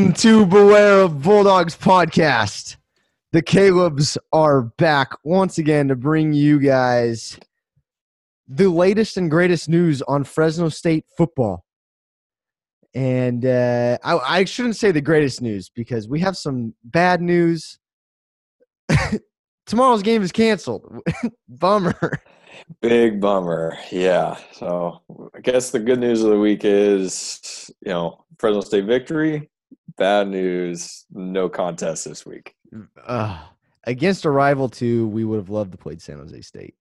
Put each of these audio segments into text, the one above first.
To Beware of Bulldogs podcast. The Calebs are back once again to bring you guys the latest and greatest news on Fresno State football. And uh, I, I shouldn't say the greatest news because we have some bad news. Tomorrow's game is canceled. Bummer. Big bummer. Yeah. So I guess the good news of the week is, you know, Fresno State victory. Bad news, no contest this week. Uh, against a rival too, we would have loved to play San Jose State.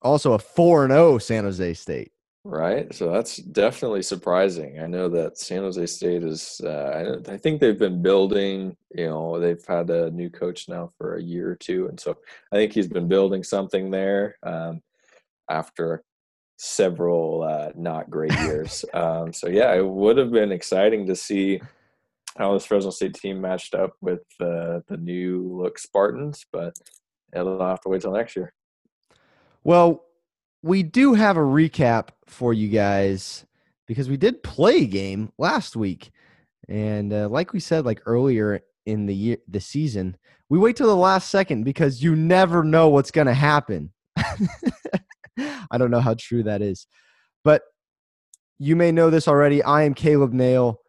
Also a 4 and 0 San Jose State. Right. So that's definitely surprising. I know that San Jose State is, uh, I, I think they've been building, you know, they've had a new coach now for a year or two. And so I think he's been building something there um, after several uh, not great years. um, so yeah, it would have been exciting to see how this Fresno State team matched up with uh, the new look Spartans, but it'll have to wait till next year. Well, we do have a recap for you guys because we did play a game last week, and uh, like we said, like earlier in the year, the season, we wait till the last second because you never know what's going to happen. I don't know how true that is, but you may know this already. I am Caleb Nail.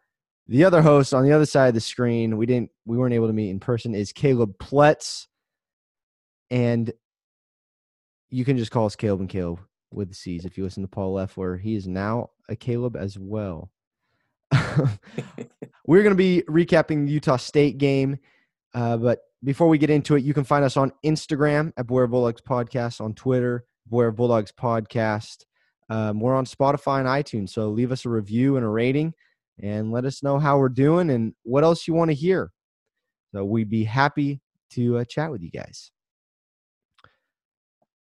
The other host on the other side of the screen, we didn't, we weren't able to meet in person, is Caleb Pletz, and you can just call us Caleb and Caleb with the C's if you listen to Paul Leffler. He is now a Caleb as well. We're going to be recapping the Utah State game. Uh, but before we get into it, you can find us on Instagram at Beware Bulldogs Podcast, on Twitter, Beware Bulldogs Podcast. Um, we're on Spotify and iTunes. So leave us a review and a rating and let us know how we're doing and what else you want to hear. So we'd be happy to uh, chat with you guys.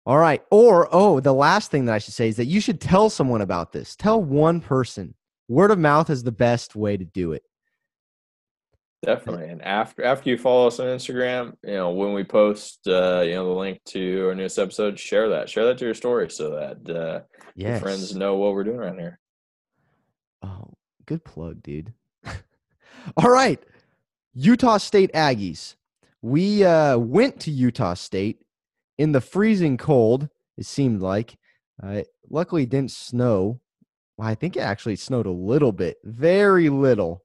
All right. Or, oh, the last thing that I should say is that you should tell someone about this. Tell one person. Word of mouth is the best way to do it. Definitely. And after after you follow us on Instagram, you know, when we post uh, you know, the link to our newest episode, share that. Share that to your story so that uh yes. your friends know what we're doing around here. Oh, good plug, dude. All right. Utah State Aggies. We uh went to Utah State in the freezing cold, it seemed like. Uh, luckily, didn't snow. Well, I think it actually snowed a little bit, very little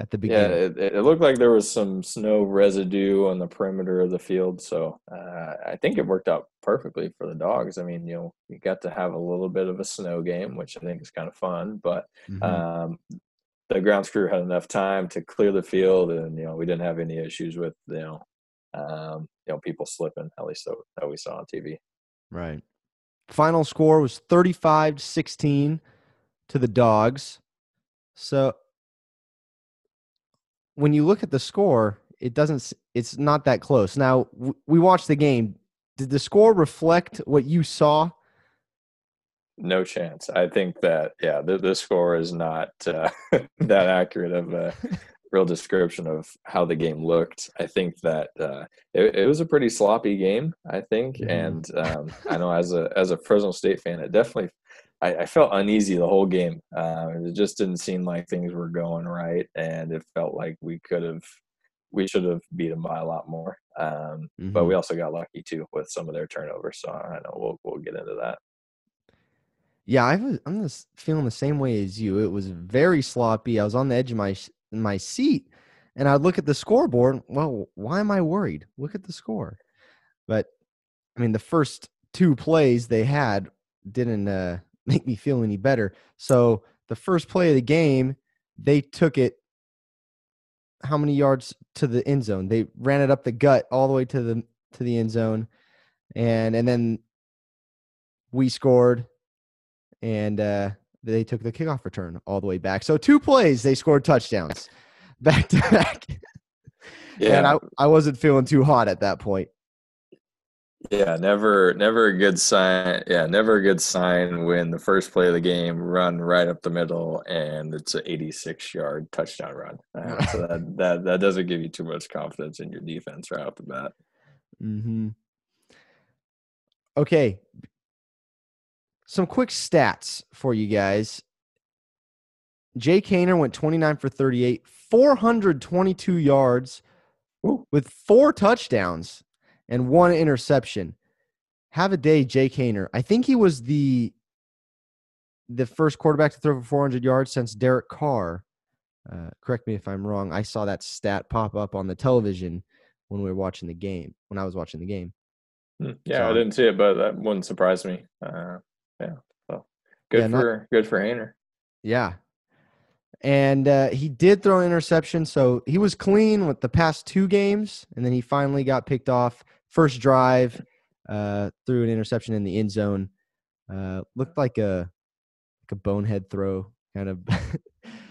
at the beginning. Yeah, it, it looked like there was some snow residue on the perimeter of the field. So uh, I think it worked out perfectly for the dogs. I mean, you know, you got to have a little bit of a snow game, which I think is kind of fun. But mm-hmm. um, the grounds crew had enough time to clear the field, and you know, we didn't have any issues with you know um, you know people slipping at least that we saw on TV. Right. Final score was 35 16 to the Dogs. So when you look at the score, it doesn't it's not that close. Now, we watched the game. Did the score reflect what you saw? No chance. I think that yeah, the, the score is not uh, that accurate of a real description of how the game looked. I think that uh, it, it, was a pretty sloppy game. I think, mm-hmm. and um, I know as a as a Fresno State fan, it definitely I, I felt uneasy the whole game. Uh, it just didn't seem like things were going right, and it felt like we could have we should have beat them by a lot more. Um, mm-hmm. But we also got lucky too with some of their turnovers. So I know we'll we'll get into that. Yeah, I was. I'm just feeling the same way as you. It was very sloppy. I was on the edge of my my seat and I'd look at the scoreboard. Well, why am I worried? Look at the score. But I mean, the first two plays they had didn't uh, make me feel any better. So the first play of the game, they took it how many yards to the end zone? They ran it up the gut all the way to the to the end zone, and and then we scored, and uh, they took the kickoff return all the way back. So two plays, they scored touchdowns back to back. Yeah. And I, I wasn't feeling too hot at that point. Yeah, never never a good sign. Yeah, never a good sign when the first play of the game run right up the middle and it's an 86 yard touchdown run. Uh, so that, that that doesn't give you too much confidence in your defense right off the bat. Mm-hmm. Okay, some quick stats for you guys. Jake Haener went 29 for 38, 422 yards Ooh. with four touchdowns and one interception. Have a day, Jake Haener. I think he was the the first quarterback to throw for 400 yards since Derek Carr. Uh, correct me if I'm wrong. I saw that stat pop up on the television when we were watching the game. When I was watching the game. Hmm, Yeah, I didn't see it, but that wouldn't surprise me. Uh, yeah, so good Yeah, not- for good for Haener. Yeah. And uh, he did throw an interception, so he was clean with the past two games, and then he finally got picked off. First drive, uh, threw an interception in the end zone. Uh, looked like a like a bonehead throw, kind of.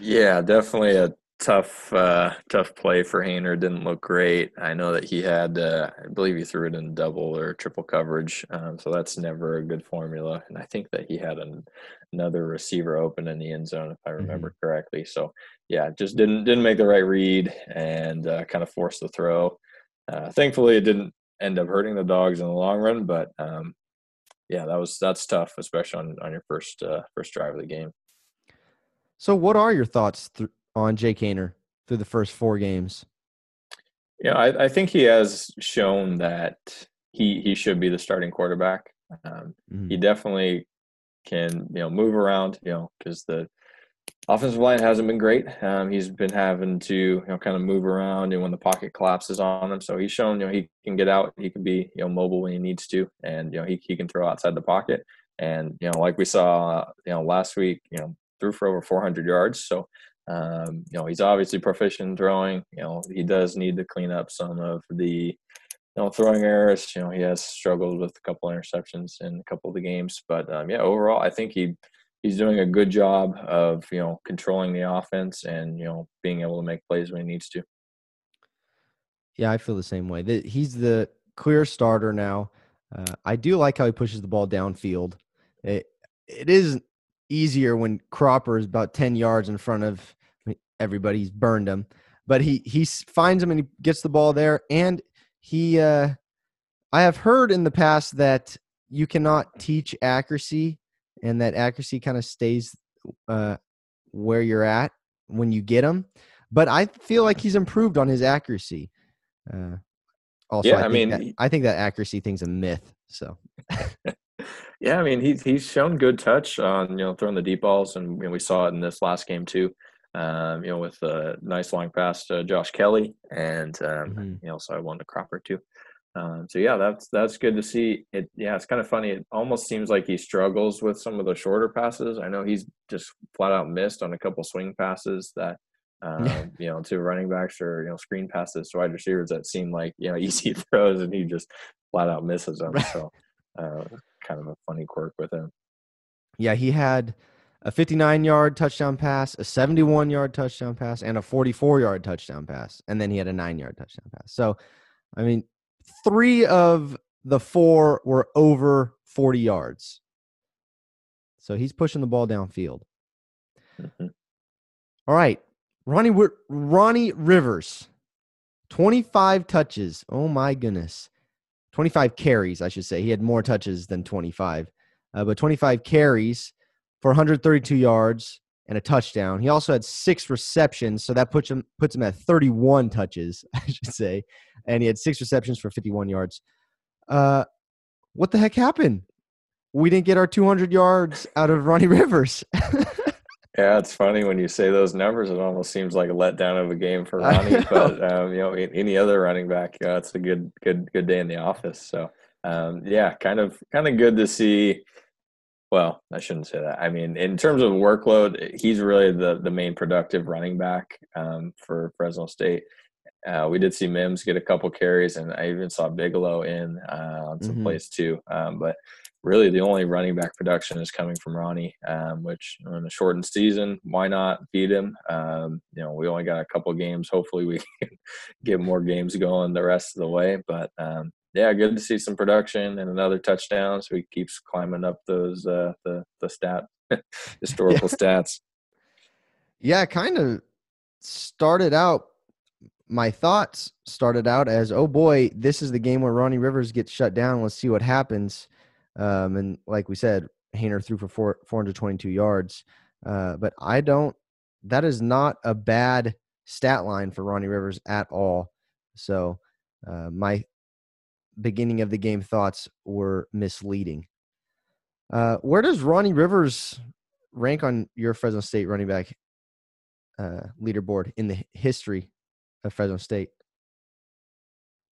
Yeah, definitely a tough uh, tough play for Haener. Didn't look great. I know that he had, uh, I believe he threw it in double or triple coverage, um, so that's never a good formula. And I think that he had an, another receiver open in the end zone, if I remember correctly. So yeah, just didn't didn't make the right read and uh, kind of forced the throw. Uh, thankfully, it didn't end up hurting the dogs in the long run, but um, yeah, that was that's tough, especially on on your first uh, first drive of the game. so, what are your thoughts th- on Jake Haener through the first four games? Yeah, I, I think he has shown that he he should be the starting quarterback. Um, Mhm. he definitely can you know move around, you know, because the offensive line hasn't been great. Um, he's been having to you know kind of move around, and when the pocket collapses on him, so he's shown you know he can get out, he can be you know mobile when he needs to, and you know he he can throw outside the pocket, and you know like we saw you know last week, you know threw for over 400 yards, so. Um, you know, he's obviously proficient in throwing. You know, he does need to clean up some of the, you know, throwing errors. You know, he has struggled with a couple interceptions in a couple of the games. But um, yeah, overall, I think he he's doing a good job of you know controlling the offense and you know being able to make plays when he needs to. Yeah, I feel the same way. He's the clear starter now. Uh, I do like how he pushes the ball downfield. It it is easier when Cropper is about ten yards in front of everybody. He's burned him, but he he finds him and he gets the ball there. And he, uh, I have heard in the past that you cannot teach accuracy, and that accuracy kind of stays uh, where you're at when you get him. But I feel like he's improved on his accuracy. Uh, also, Yeah, I, I think mean, that, I think that accuracy thing's a myth. So Yeah, I mean he's he's shown good touch on you know throwing the deep balls, and you know, we saw it in this last game too. Um, you know, with a nice long pass to Josh Kelly, and um, Mhm. you know, so I won to Cropper too. Um, so yeah, that's that's good to see. It yeah, it's kind of funny. It almost seems like he struggles with some of the shorter passes. I know he's just flat out missed on a couple swing passes that um, you know to running backs or you know screen passes to wide receivers that seem like you know easy throws, and he just flat out misses them. Right. So uh, kind of a funny quirk with him. yeah, he had a 59 yard touchdown pass, a 71 yard touchdown pass, and a 44 yard touchdown pass, and then he had a nine yard touchdown pass. So, I mean, three of the four were over 40 yards. So he's pushing the ball downfield. Mhm. All right. Ronnie Ronnie Rivers, 25 touches. Oh my goodness. 25 carries, I should say. He had more touches than 25. Uh, but 25 carries for 132 yards and a touchdown. He also had six receptions, so that puts him puts him at 31 touches, I should say. And he had six receptions for 51 yards. Uh what the heck happened? We didn't get our 200 yards out of Ronnie Rivers. Yeah, it's funny when you say those numbers. It almost seems like a letdown of a game for Ronnie. but um, you know, any other running back, you know, it's a good, good, good day in the office. So um, yeah, kind of, kind of good to see. Well, I shouldn't say that. I mean, in terms of workload, he's really the the main productive running back um, for Fresno State. Uh, we did see Mims get a couple carries, and I even saw Bigelow in uh, on some Mhm. plays too. Um, but really, the only running back production is coming from Ronnie, um, which in a shortened season, why not feed him? Um, you know, we only got a couple games. Hopefully, we can get more games going the rest of the way. But um, yeah, good to see some production and another touchdown. So he keeps climbing up those uh, the the stat historical stats. yeah, kind of started out. My thoughts started out as, oh boy, this is the game where Ronnie Rivers gets shut down. Let's see what happens. Um, and like we said, Haener threw for four, 422 yards. Uh, but I don't that is not a bad stat line for Ronnie Rivers at all. So uh, my beginning of the game thoughts were misleading. Uh, where does Ronnie Rivers rank on your Fresno State running back uh, leaderboard in the history of Fresno State?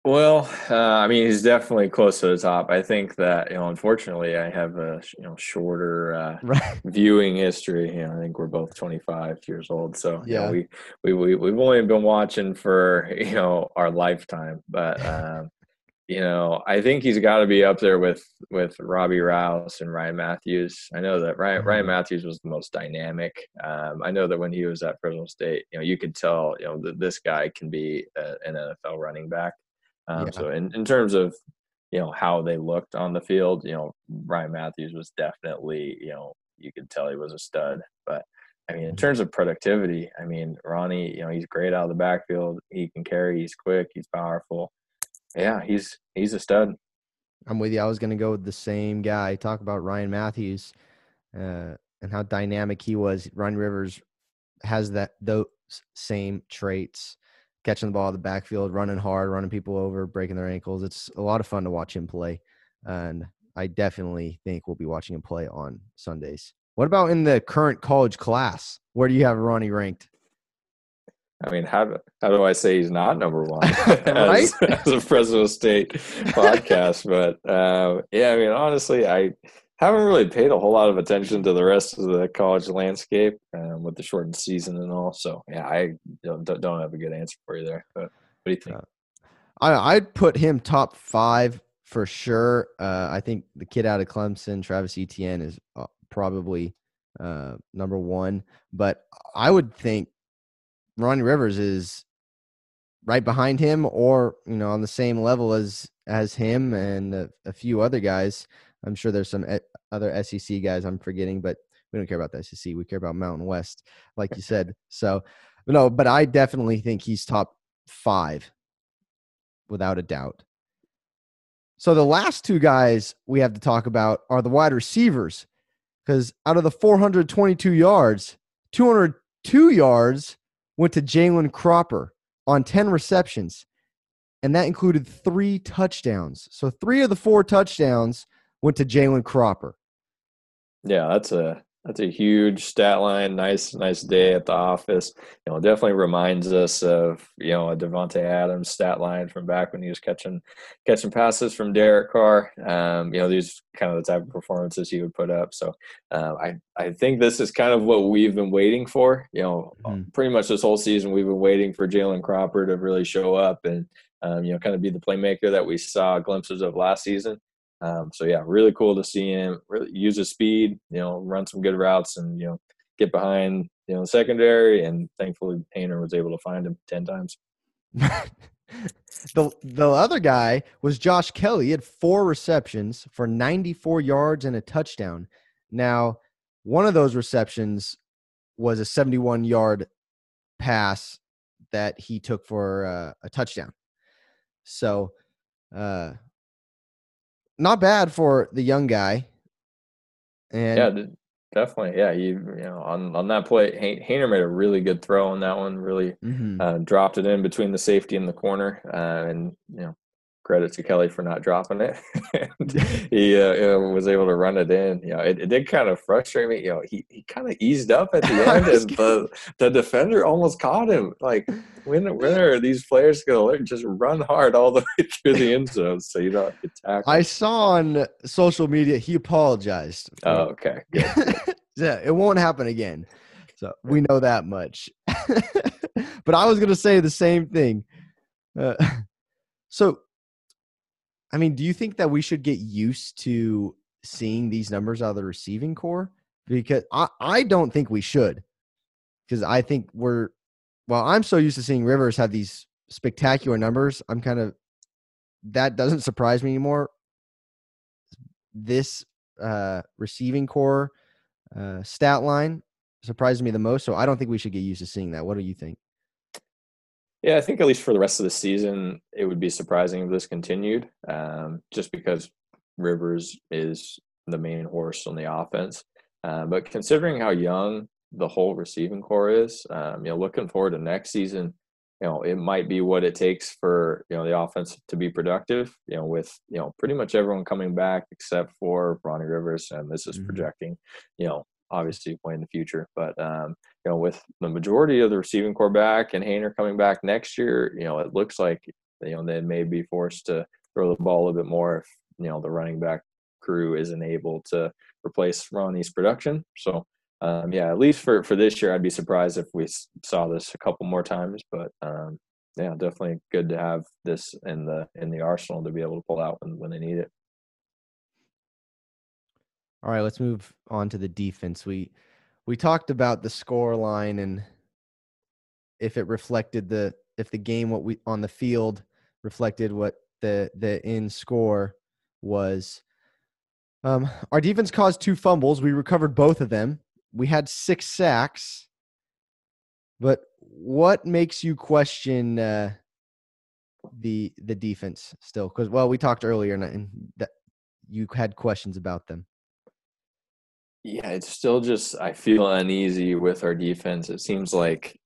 Well, uh, I mean, he's definitely close to the top. I think that you know, unfortunately, I have a you know shorter uh, right. viewing history. You know, I think we're both 25 years old, so yeah, you know, we, we we we've only been watching for you know our lifetime. But um, you know, I think he's got to be up there with with Robbie Rouse and Ryan Mathews. I know that Ryan Ryan mm-hmm. Mathews was the most dynamic. Um, I know that when he was at Fresno State, you know, you could tell, you know, that this guy can be a, an NFL running back. Um, yeah. So in, in terms of you know how they looked on the field, you know Ryan Mathews was definitely you know you could tell he was a stud. But I mean, in mm-hmm. terms of productivity, I mean Ronnie, you know he's great out of the backfield. He can carry. He's quick. He's powerful. Yeah, he's he's a stud. I'm with you. I was going to go with the same guy. Talk about Ryan Mathews uh, and how dynamic he was. Ryan Rivers has that those same traits catching the ball in the backfield, running hard, running people over, breaking their ankles. It's a lot of fun to watch him play. And I definitely think we'll be watching him play on Sundays. What about in the current college class? Where do you have Ronnie ranked? I mean, how do, how do I say he's not number one as, as, a Fresno State podcast? But uh, yeah, I mean, honestly, I haven't really paid a whole lot of attention to the rest of the college landscape um, with the shortened season and all. So yeah, I don't, don't have a good answer for you there. But what do you think? I, I'd put him top five for sure. Uh, I think the kid out of Clemson, Travis Etienne, is uh, probably uh, number one. But I would think Ronnie Rivers is right behind him, or you know, on the same level as as him and a, a few other guys. I'm sure there's some eh, other SEC guys I'm forgetting, but we don't care about the SEC. We care about Mountain West, like you said. So, no, but I definitely think he's top five without a doubt. So, the last two guys we have to talk about are the wide receivers because out of the 422 yards, 202 yards went to Jalen Cropper on 10 receptions, and that included three touchdowns. So, three of the four touchdowns went to Jalen Cropper. Yeah, that's a that's a huge stat line. Nice, nice day at the office. You know, definitely reminds us of you know a Davante Adams stat line from back when he was catching catching passes from Derek Carr. Um, you know, these kind of the type of performances he would put up. So uh, I I think this is kind of what we've been waiting for. You know, mm-hmm. pretty much this whole season we've been waiting for Jalen Cropper to really show up and um, you know kind of be the playmaker that we saw glimpses of last season. Um, so yeah, really cool to see him really use his speed, you know, run some good routes and, you know, get behind, you know, the secondary. And thankfully Haener was able to find him 10 times. the the other guy was Josh Kelly. He had four receptions for 94 yards and a touchdown. Now, one of those receptions was a 71 yard pass that he took for uh, a touchdown. So, uh, not bad for the young guy. And yeah, definitely. Yeah, you you know on on that play, Haener made a really good throw on that one. Really mm-hmm. uh, dropped it in between the safety and the corner, uh, and you know credit to Kelly for not dropping it. he uh, you know, was able to run it in. You know, it, it did kind of frustrate me. You know, he, he kind of eased up at the end, and the the defender almost caught him. Like when when are these players going to learn? just run hard all the way through the end zone so you don't get tackled? I saw on social media he apologized. Oh, okay. yeah, it won't happen again. So we know that much. but I was going to say the same thing. Uh, so I mean, do you think that we should get used to seeing these numbers out of the receiving core? Because I, I don't think we should. Because I think we're well, I'm so used to seeing Rivers have these spectacular numbers. I'm kind of that doesn't surprise me anymore. This uh receiving core uh stat line surprises me the most. So I don't think we should get used to seeing that. What do you think? Yeah, I think at least for the rest of the season, it would be surprising if this continued, um, just because Rivers is the main horse on the offense. Uh, but considering how young the whole receiving core is. Um, you know, looking forward to next season, you know, it might be what it takes for you know the offense to be productive. You know, with you know pretty much everyone coming back except for Ronnie Rivers, and this is mm-hmm. projecting. You know, obviously way in the future, but um, you know, with the majority of the receiving core back and Haener coming back next year, you know, it looks like you know they may be forced to throw the ball a little bit more if you know the running back crew isn't able to replace Ronnie's production. So um, yeah, at least for for this year, I'd be surprised if we saw this a couple more times. But um, yeah, definitely good to have this in the in the arsenal to be able to pull out when when they need it. All right, let's move on to the defense. We we talked about the score line and if it reflected the if the game what we on the field reflected what the the in score was. Um, our defense caused two fumbles. We recovered both of them. We had six sacks. But what makes you question uh, the the defense still? Because well, we talked earlier and, and that you had questions about them. Yeah, it's still just I feel uneasy with our defense. It seems like,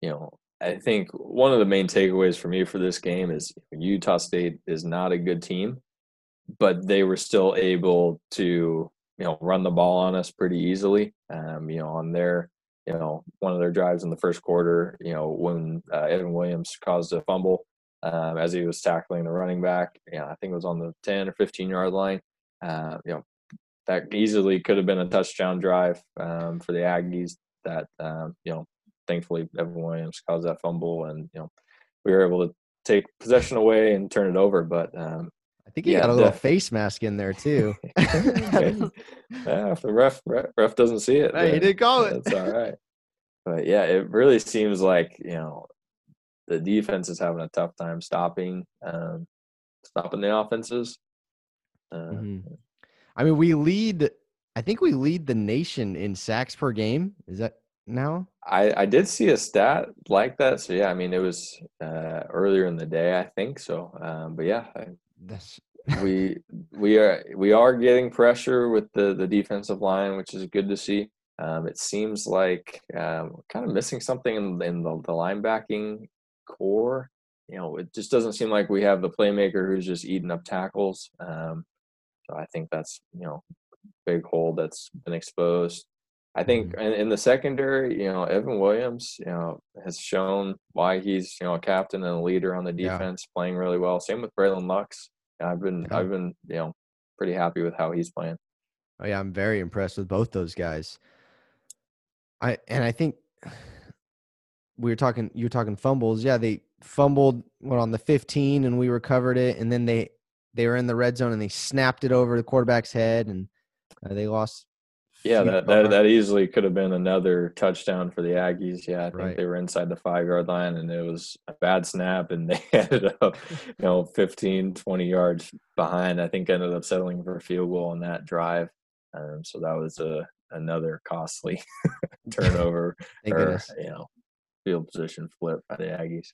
you know, I think one of the main takeaways for me for this game is Utah State is not a good team, but they were still able to, you know, run the ball on us pretty easily. Um, you know, on their, you know, one of their drives in the first quarter, you know, when uh, Evan Williams caused a fumble um, as he was tackling the running back, you know, I think it was on the 10 or 15 yard line. Uh, you know, that easily could have been a touchdown drive um, for the Aggies. That um, you know, thankfully Evan Williams caused that fumble, and you know, we were able to take possession away and turn it over. But um, I think he yeah, got a little def- face mask in there too. yeah, if the ref, ref, ref doesn't see it, hey, he did call it. That's all right. But yeah, it really seems like you know the defense is having a tough time stopping um, stopping the offenses. Uh, mm-hmm. I mean, we lead. I think we lead the nation in sacks per game. Is that now? I I did see a stat like that. So yeah, I mean, it was uh, earlier in the day, I think. So, um, but yeah, I, that's we we are we are getting pressure with the the defensive line, which is good to see. Um, it seems like um, kind of missing something in, in the, the linebacking core. You know, it just doesn't seem like we have the playmaker who's just eating up tackles. Um, so I think that's you know big hole that's been exposed. I think mm-hmm. in, in, the secondary, you know, Evan Williams, you know, has shown why he's you know a captain and a leader on the defense, yeah. playing really well. Same with Braylon Lux. I've been yeah. I've been you know pretty happy with how he's playing. Oh yeah, I'm very impressed with both those guys. I and I think we were talking you were talking fumbles. Yeah, they fumbled what on the 15 and we recovered it and then they they were in the red zone and they snapped it over the quarterback's head and uh, they lost. Yeah, that, that, that easily could have been another touchdown for the Aggies. Yeah, I think right. they were inside the five yard line and it was a bad snap and they ended up, you know, 15, 20 yards behind. I think ended up settling for a field goal on that drive. Um, so that was a another costly turnover or you know field position flip by the Aggies.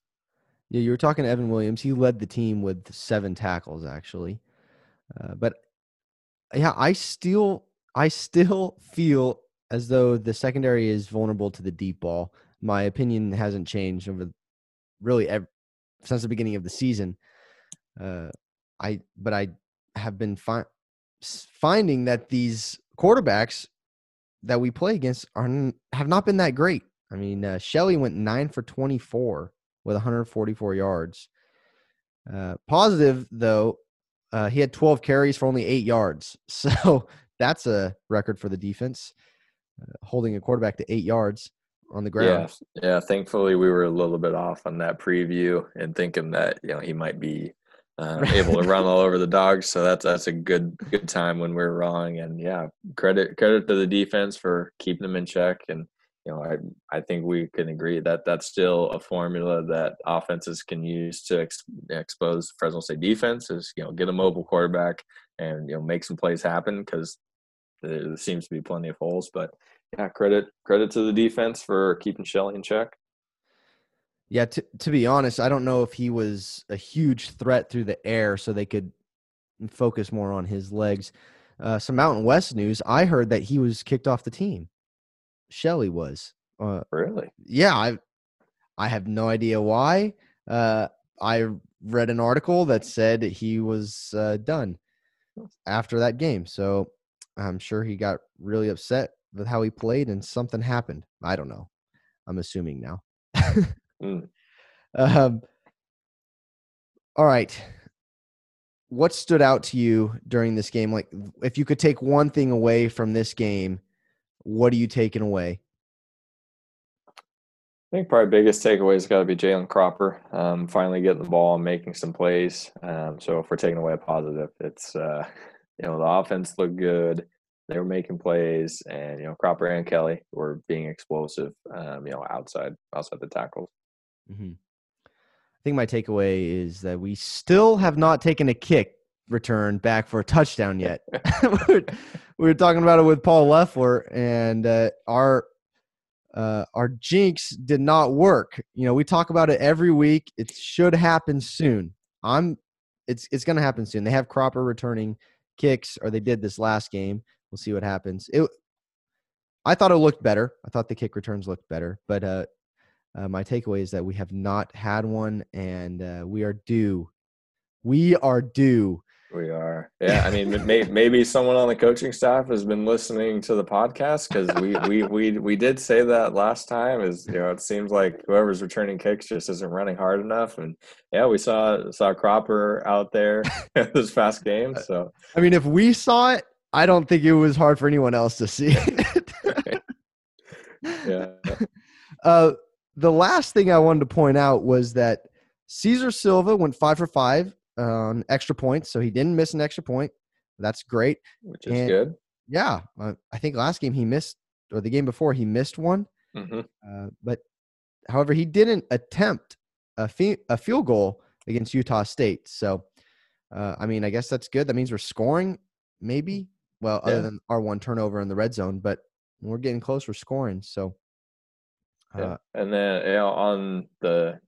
Yeah, you were talking to Evan Williams. He led the team with seven tackles, actually. Uh, but yeah, I still, I still feel as though the secondary is vulnerable to the deep ball. My opinion hasn't changed over really ever, since the beginning of the season. Uh, I, but I have been fi- finding that these quarterbacks that we play against are have not been that great. I mean, uh, Shelley went nine for twenty four with 144 yards. Uh, positive though, uh, he had 12 carries for only eight yards. So that's a record for the defense, uh, holding a quarterback to eight yards on the ground. Yeah, yeah. Thankfully, we were a little bit off on that preview and thinking that you know he might be uh, able to run all over the dogs. So that's that's a good good time when we're wrong. And yeah, credit credit to the defense for keeping them in check and you know, I I think we can agree that that's still a formula that offenses can use to ex- expose Fresno State defense. Is you know get a mobile quarterback and you know make some plays happen because there seems to be plenty of holes. But yeah, credit credit to the defense for keeping Shelley in check. Yeah, to to be honest, I don't know if he was a huge threat through the air, so they could focus more on his legs. Uh, some Mountain West news: I heard that he was kicked off the team. Shelley was. Uh, Really? yeah, I I have no idea why. Uh, I read an article that said he was uh, done after that game. So I'm sure he got really upset with how he played and something happened. I don't know. I'm assuming now. Mm. um, all right. What stood out to you during this game? Like, if you could take one thing away from this game, what are you taking away? I think probably biggest takeaway has got to be Jalen Cropper um, finally getting the ball and making some plays. Um, so if we're taking away a positive, it's uh, you know the offense looked good. They were making plays, and you know Cropper and Kelly were being explosive. Um, you know outside outside the tackles. hmm I think my takeaway is that we still have not taken a kick return back for a touchdown yet. we were talking about it with Paul Leffler, and uh, our uh, our jinx did not work. You know, we talk about it every week. It should happen soon. I'm. It's it's going to happen soon. They have Cropper returning kicks, or they did this last game. We'll see what happens. It. I thought it looked better. I thought the kick returns looked better, but uh, uh, my takeaway is that we have not had one, and uh, we are due. We are due. We are, yeah. I mean, may, maybe someone on the coaching staff has been listening to the podcast because we, we we we did say that last time. Is you know, it seems like whoever's returning kicks just isn't running hard enough, and yeah, we saw saw Cropper out there this past game. So I mean, if we saw it, I don't think it was hard for anyone else to see it. yeah, Uh, the last thing I wanted to point out was that Cesar Silva went five for five on extra points, so he didn't miss an extra point. That's great. which is And- good. Yeah, uh, I think last game he missed, or the game before he missed one. hmm Uh, but however, he didn't attempt a, a field goal against Utah State. So, uh, I mean, I guess that's good. That means we're scoring, maybe. Well, other than our one turnover in the red zone, but we're getting close. We're scoring. So, uh, Yeah. And then you know, on the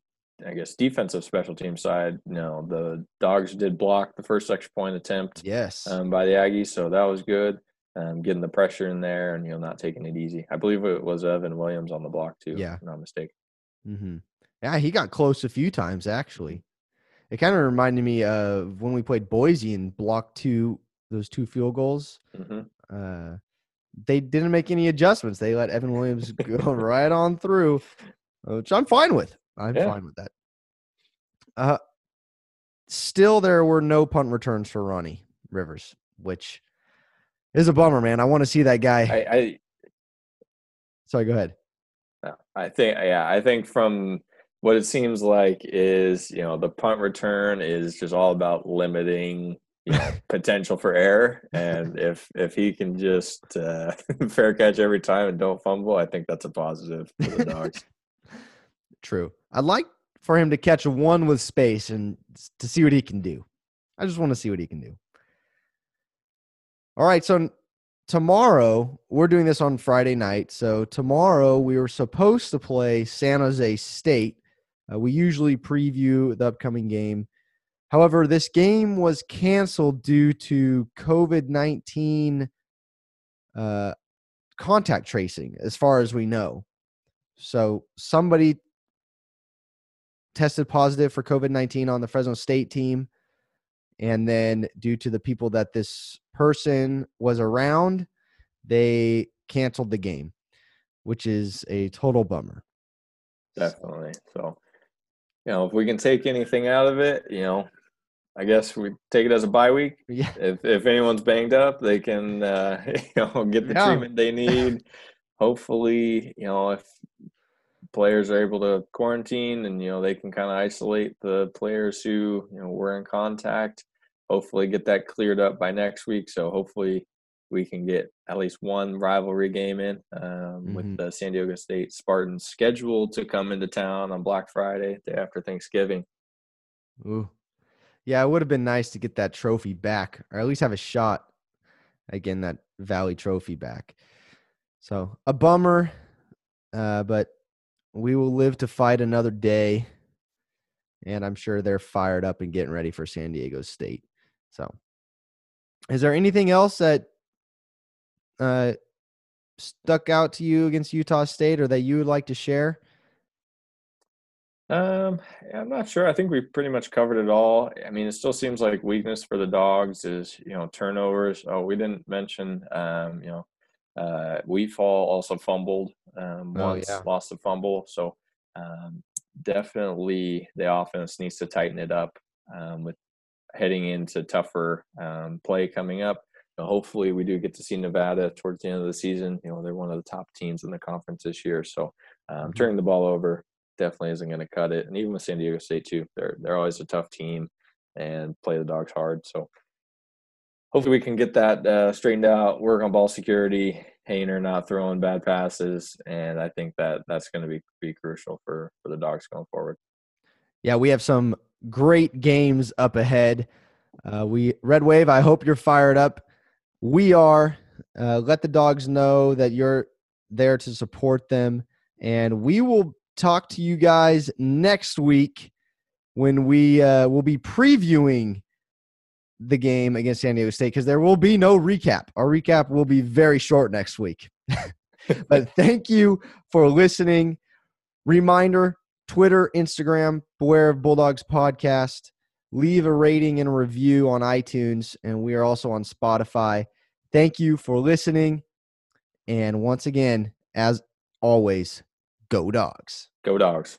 I guess defensive special team side, you know, the dogs did block the first extra point attempt yes. um, by the Aggies, so that was good. Um, getting the pressure in there and you know not taking it easy. I believe it was Evan Williams on the block too. Yeah. not mistaken. hmm Yeah, he got close a few times actually. It kind of reminded me of when we played Boise and blocked two those two field goals. hmm Uh, they didn't make any adjustments. They let Evan Williams go right on through, which I'm fine with. I'm Yeah. fine with that. Uh, still, there were no punt returns for Ronnie Rivers, which is a bummer, man. I want to see that guy. I, I Sorry, go ahead. I think yeah, I think from what it seems like is you know the punt return is just all about limiting you know potential for error, and if if he can just uh, fair catch every time and don't fumble, I think that's a positive for the dogs. True. I'd like for him to catch a one with space and to see what he can do. I just want to see what he can do. All right. So tomorrow, we're doing this on Friday night. So tomorrow, we were supposed to play San Jose State. Uh, we usually preview the upcoming game. However, this game was canceled due to COVID 19 uh, contact tracing, as far as we know. So somebody tested positive for COVID 19 on the Fresno State team. And then, due to the people that this person was around, they canceled the game, which is a total bummer. Definitely. So, you know, if we can take anything out of it, you know, I guess we take it as a bye week. Yeah. If if anyone's banged up, they can uh, you know get the Yeah. treatment they need. Hopefully, you know, if players are able to quarantine and you know they can kind of isolate the players who you know were in contact. Hopefully, get that cleared up by next week. So hopefully, we can get at least one rivalry game in um, Mhm. with the San Diego State Spartans scheduled to come into town on Black Friday, day after Thanksgiving. Ooh. Yeah, it would have been nice to get that trophy back, or at least have a shot again that Valley Trophy back. So a bummer, uh, but we will live to fight another day, and I'm sure they're fired up and getting ready for San Diego State. So, is there anything else that uh, stuck out to you against Utah State or that you would like to share? Um, I'm not sure. I think we pretty much covered it all. I mean, it still seems like weakness for the dogs is, you know, turnovers. Oh, we didn't mention, um, you know, uh, Wheatfall also fumbled um, Oh, once, yeah. lost a fumble. So um, definitely the offense needs to tighten it up um, with heading into tougher um, play coming up. You know, hopefully, we do get to see Nevada towards the end of the season. You know, they're one of the top teams in the conference this year. So um, Mhm. turning the ball over definitely isn't going to cut it. And even with San Diego State too, they're they're always a tough team and play the dogs hard. So hopefully we can get that uh, straightened out. Work on ball security, Haener not throwing bad passes, and I think that that's going to be be crucial for for the dogs going forward. Yeah, we have some great games up ahead. Uh, we Red Wave. I hope you're fired up. We are. Uh, let the dogs know that you're there to support them, and we will talk to you guys next week when we uh, will be previewing the game against San Diego State because there will be no recap. Our recap will be very short next week. but thank you for listening. Reminder Twitter, Instagram, Beware of Bulldogs podcast. Leave a rating and a review on iTunes, and we are also on Spotify. Thank you for listening. And once again, as always, go dogs. Go dogs.